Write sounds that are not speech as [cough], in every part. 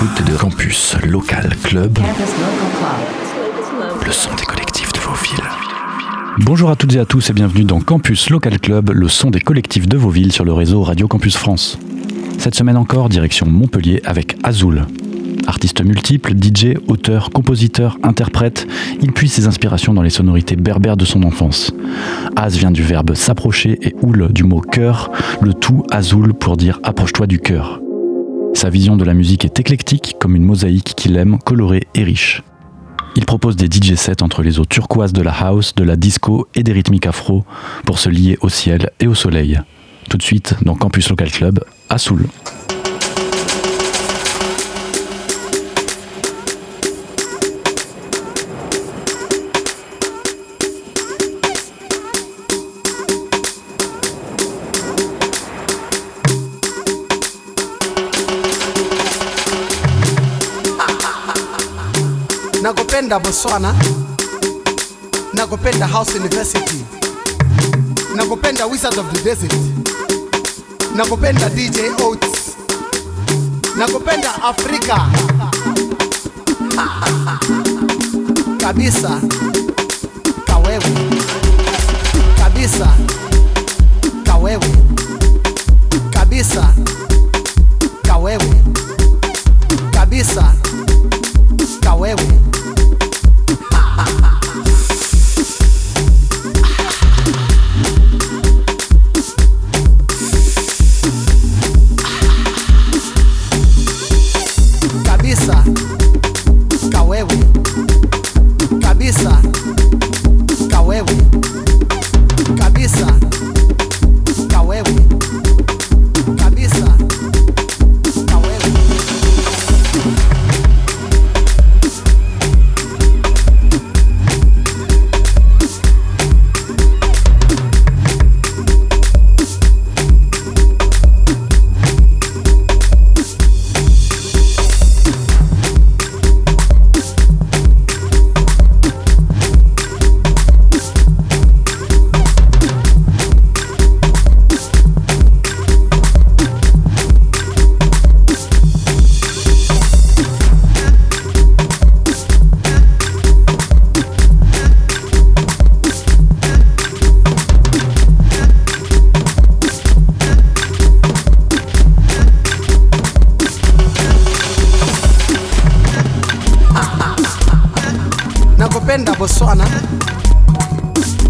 l'écoute de Campus Local Club, le son des collectifs de vos villes. Bonjour à toutes et à tous et bienvenue dans Campus Local Club, le son des collectifs de vos villes sur le réseau Radio Campus France. Cette semaine encore, direction Montpellier avec Azul. Artiste multiple, DJ, auteur, compositeur, interprète, il puise ses inspirations dans les sonorités berbères de son enfance. Az vient du verbe s'approcher et oul du mot cœur, le tout Azul pour dire approche-toi du cœur. Sa vision de la musique est éclectique, comme une mosaïque qu'il aime, colorée et riche. Il propose des DJ sets entre les eaux turquoises de la house, de la disco et des rythmiques afro pour se lier au ciel et au soleil. Tout de suite dans Campus Local Club à Soul. Nakupenda Botswana, nakupenda House University, nakupenda Wizard of the Desert, nakupenda DJ Oats, nakupenda Afrika. [laughs] Kabisa, kawewe. Kabisa,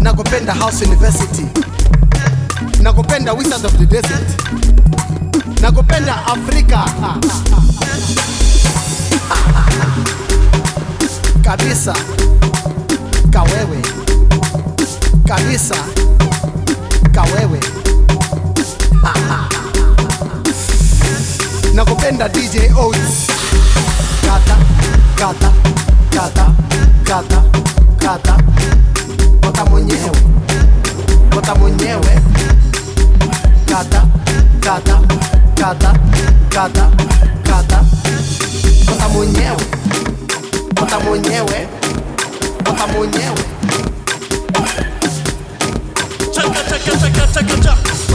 nakupenda House University, nakupenda Wizard of the Desert, nakupenda Afrika kabisa, kawewe. Kabisa, kawewe. Nakupenda DJ Oats kata kata kata kata kata kota mwenyewe kota mwenyewe kata kata kata kata kata kota mwenyewe kota mwenyewe kota mwenyewe Chaka chaka chaka chaka chaka.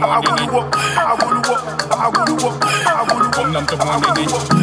the morning. I will walk, I will walk, I will walk, I will walk. Come down to.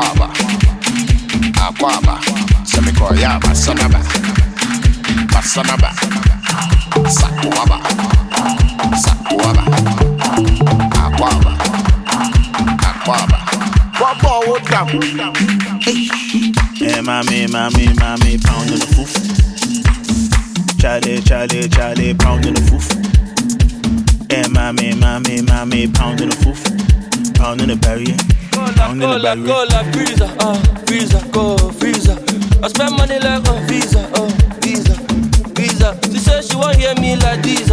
akwaba. Akwaba. Semikoya basanaba basanaba sakuaba sakuaba akwaba. Akwaba. Wabọ wo dam. ẹ máa mi máa mi máa mi pound in the fúfú Charlie Charlie Charlie, pound in the ẹ máa mi máa mi máa mi pound nínú fúfú pound the barrier i cola, cola, visa, uh, visa, go, visa. I spend money like on visa, uh, visa, visa. She said she won't hear me like this.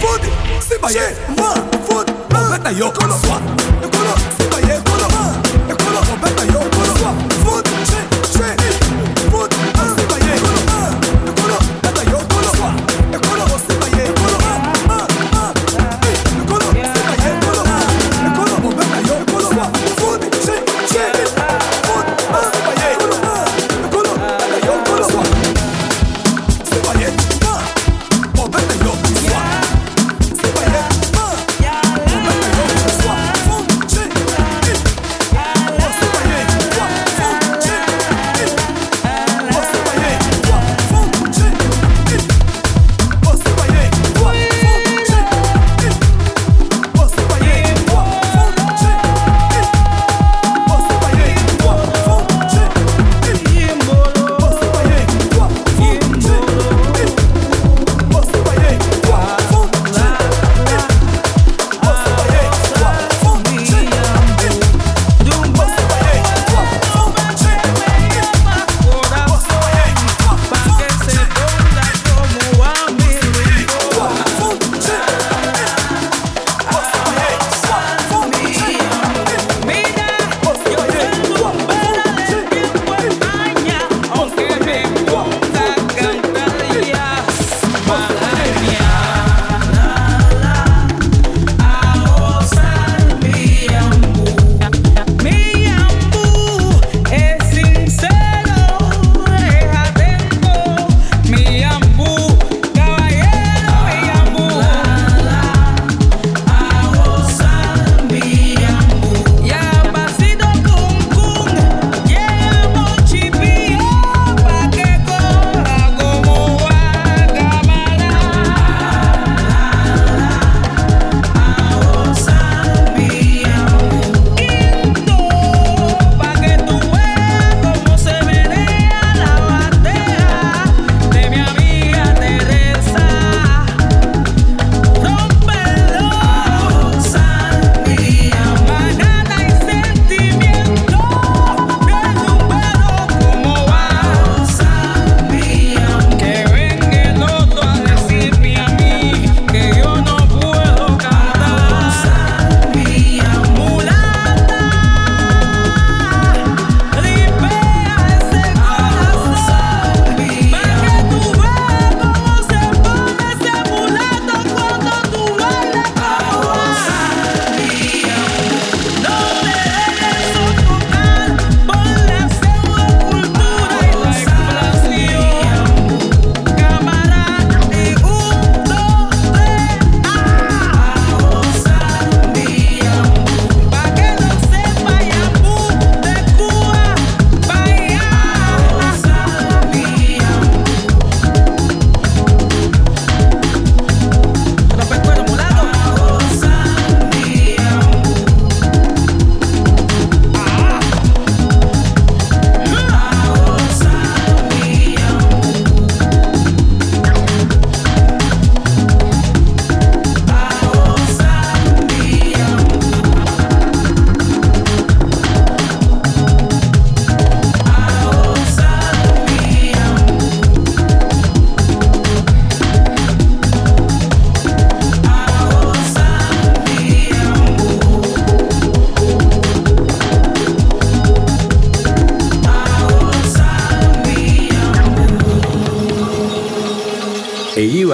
food. See my head, man, food. No better you. Come on,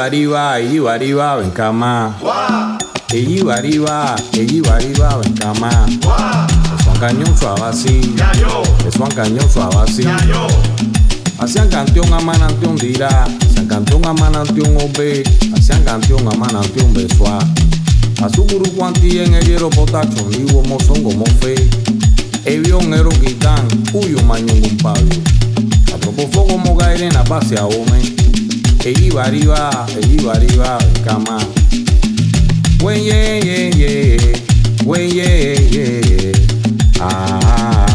arriba, ella iba arriba, ven cama. Es un cañón suave así. Es un cañón suave así. Hacían canción a manantión dirá. Hacían canción a manantión obe. Hacían canción a manantión besua. A su guru cuanti en el hierro potacho. Ni como son como fe. Evión ero quitan. Uyo mañón un pablo. A tropo fuego como gaire en la base a home. Ella iba arriba, ella iba cama. Wey, yeah, yeah, yeah. Wey, yeah, yeah. Ah.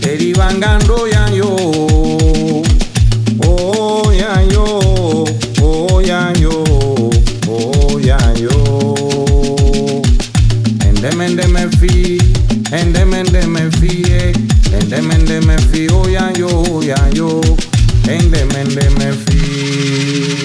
Derivangando ya yo. Oh, ya yo. Oh, ya yo. Oh, ya yo. Endeme, endeme fi. Endeme, endeme fi. eh. Endeme, endeme fi. Oh, ya yo. Ya yo. en de men de me feel.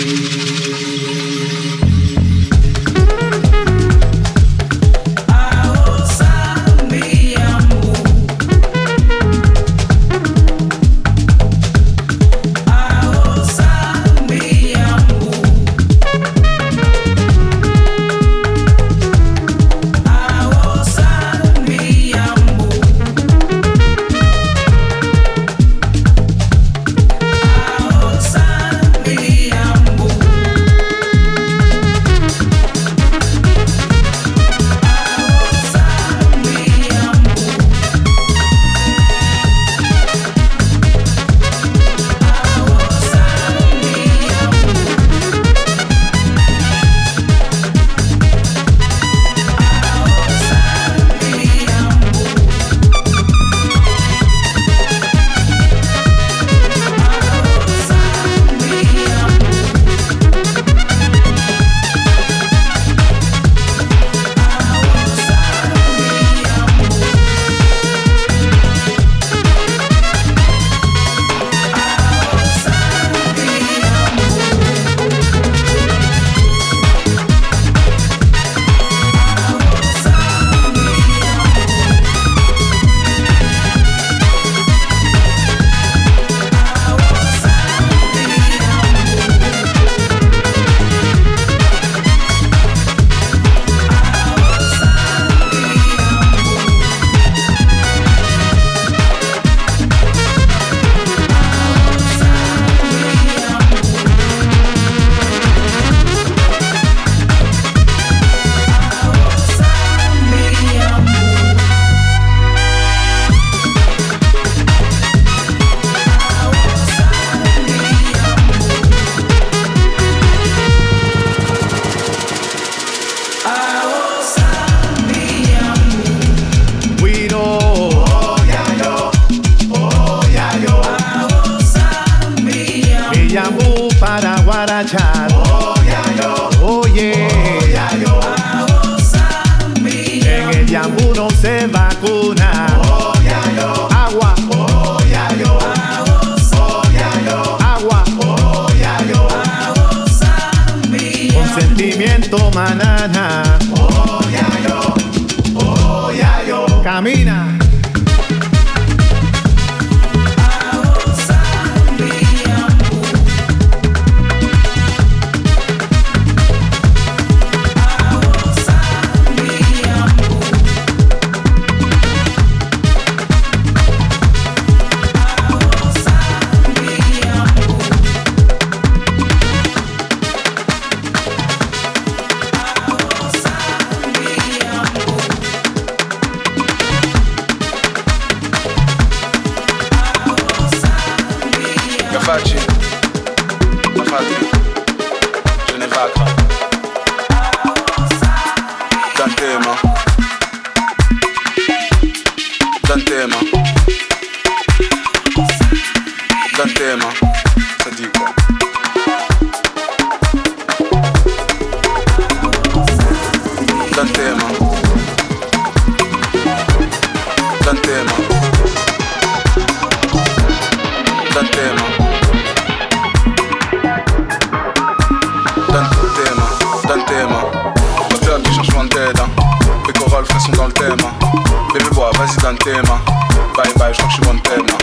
Je crois que je suis one thème hein.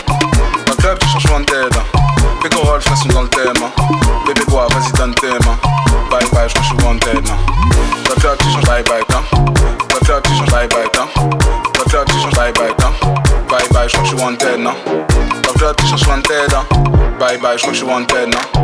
Le club qui cherche loin d'aide hein. Bébé bois, vas-y donne mains. Bye bye, je crois que je suis là. La club tu changes bye bye hein. La club tu changes bye bye hein. La club tu changes bye bye hein. Bye bye, je crois que je suis wanted non. La club tu changes wanted hein. Bye bye, je crois que je suis wanted non.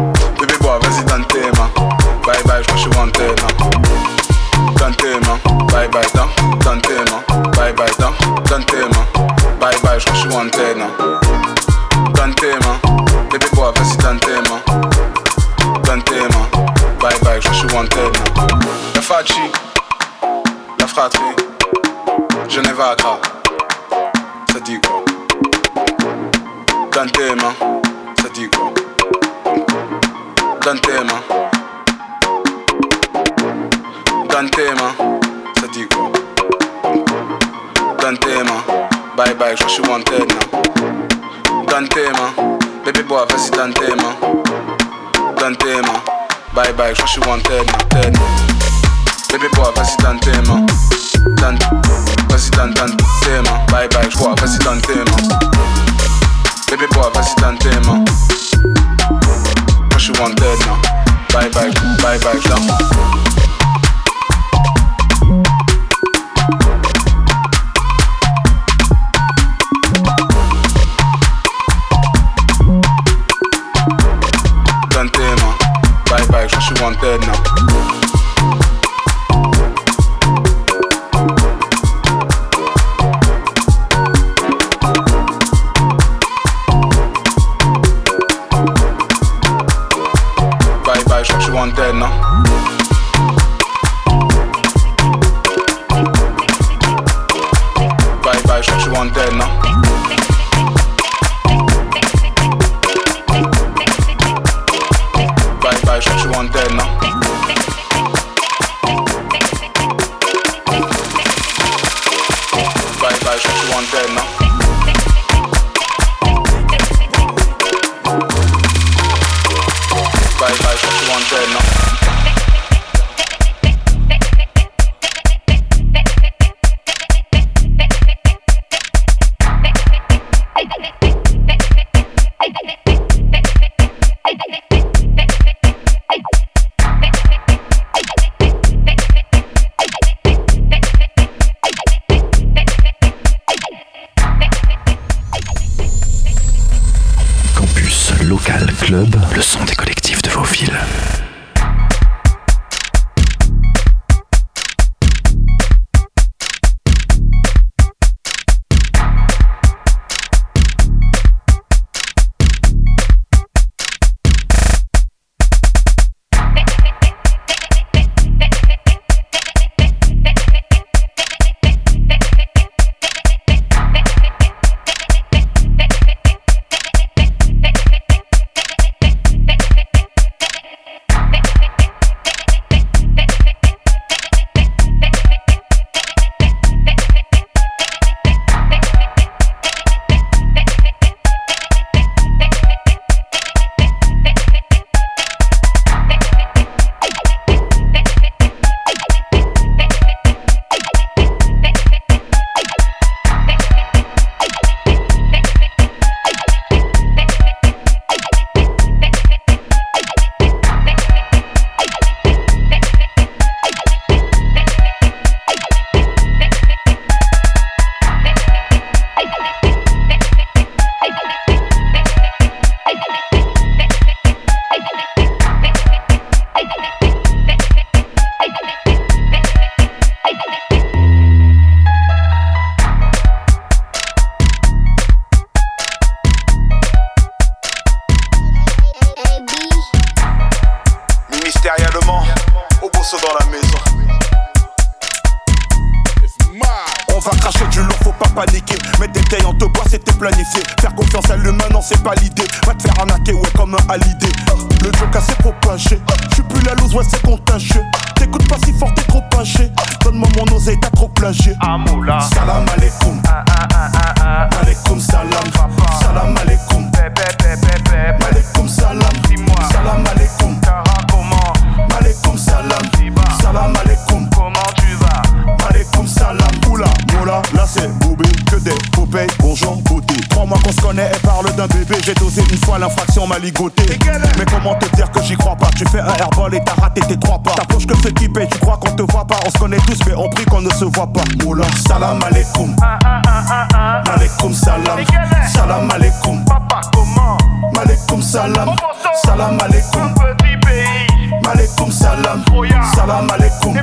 back up. Local Club, le son des collectifs de vos villes. Arnaquer, ouais, comme un halidé. Le joke assez propagé. J'suis plus la loose, ouais, c'est contagieux. T'écoutes pas si fort, t'es trop âgé. Donne-moi mon oseille, t'as trop plagié. Salam alaikum. Alaikum salam. Salam. Alaikum J'ai dosé une fois, l'infraction m'a ligoté. Mais comment te dire que Tu fais un airball et t'as raté tes trois pas. Ta poche que s'équipe et tu crois qu'on te voit pas. On se connaît tous, mais on prie qu'on ne se voit pas. Moula, salam alaikum. Malekoum salam. Salam alaikum. Papa, comment? Malekoum salam. Salam alaikum. petit pays. Malekoum salam. Oya. Salam alaikum.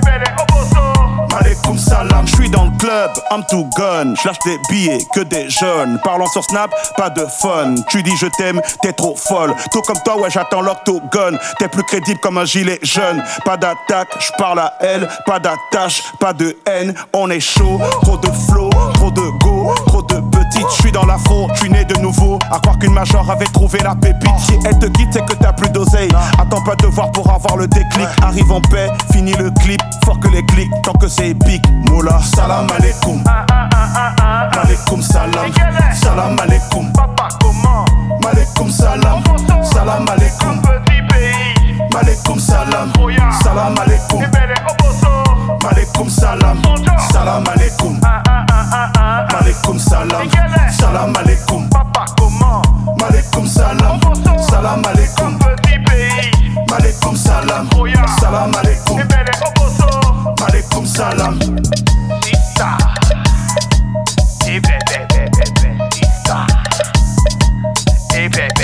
Malekoum salam, je suis dans le club, I'm too gun, je lâche des billets, que des jeunes. Parlant sur Snap, pas de fun. Tu dis je t'aime, t'es trop folle. Tout comme toi, ouais, j'attends l'octogone. T'es plus crédible comme un gilet jeune. Pas d'attaque, je parle à elle, pas d'attache, pas de haine. On est chaud, trop de flow, trop de go, trop de petites. Je suis dans l'afro, je suis né de nouveau. À croire qu'une major avait trouvé la pépite. Si elle te quitte, c'est que t'as plus d'oseille. Attends pas de voir pour avoir le déclic. Arrive en paix, fini le clip, fort que les clics, tant que c'est épique. Moula, salam alaikum. Malekoum salam. Salam alaikum. Papa, comment? Malekoum salam. Salam alaikum. petit pays. Salam. Oya. Salam alaikum. Oboso. Malekoum salam. Salam alaikum. Malekoum salam. Salam alaikum. Papa, comment? Malekoum salam. Salam alaikum. petit pays. Malekoum salam. Oya. Salam alaikum. Malekoum salam. Bébé, bébé, bébé. Sista. Et bébé,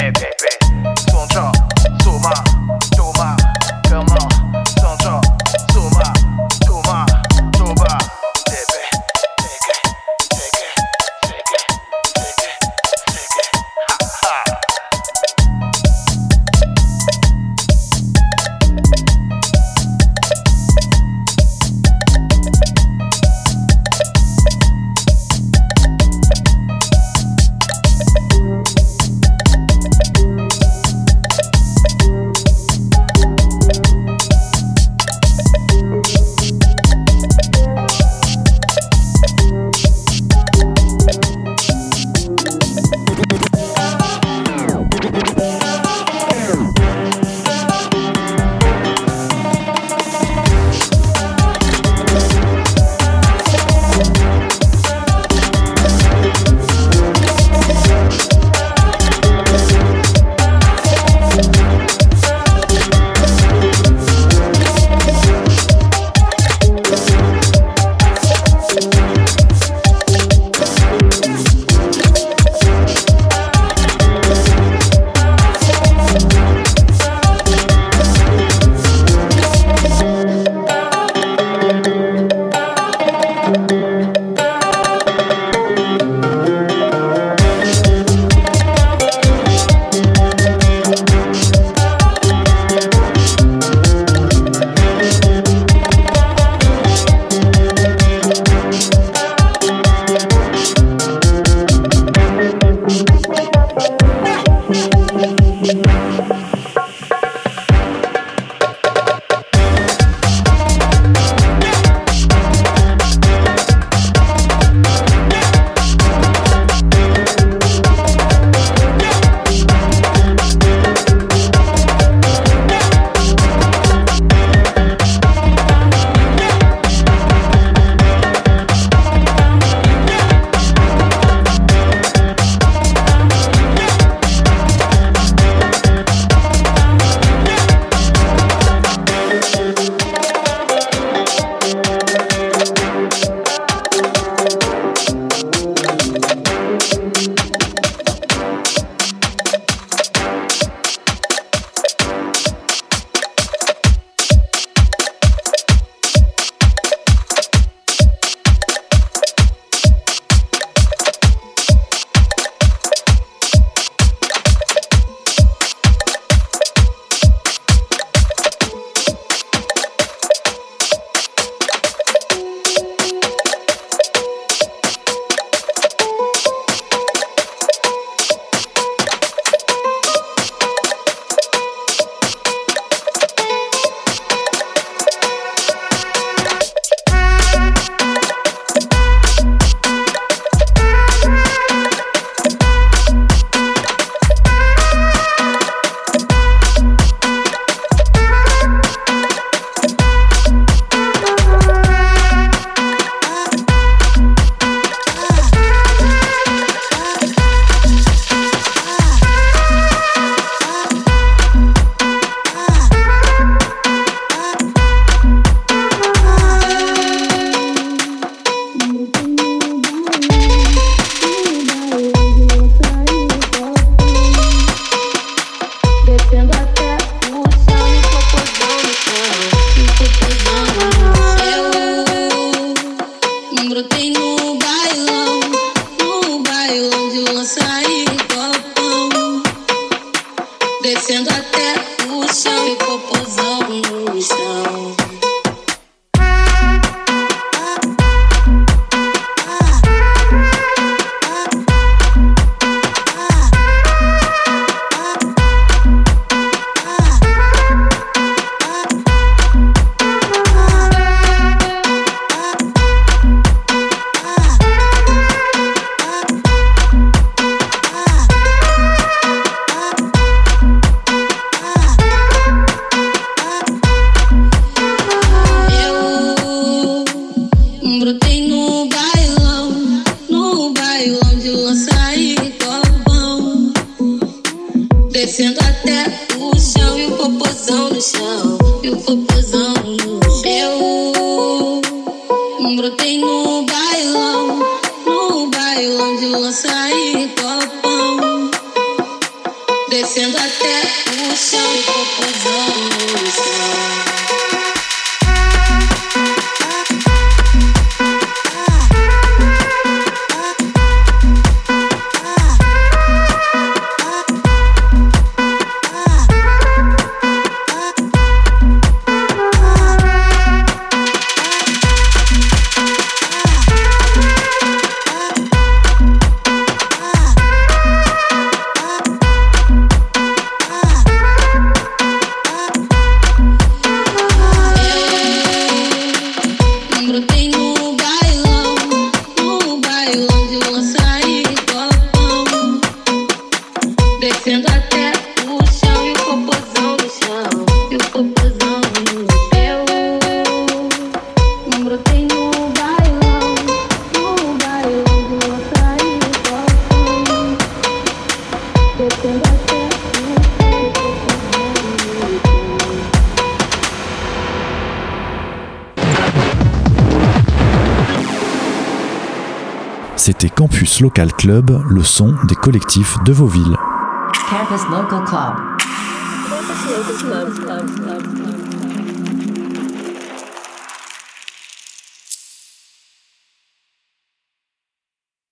descendo até o chão e vou Local Club, le son des collectifs de vos villes.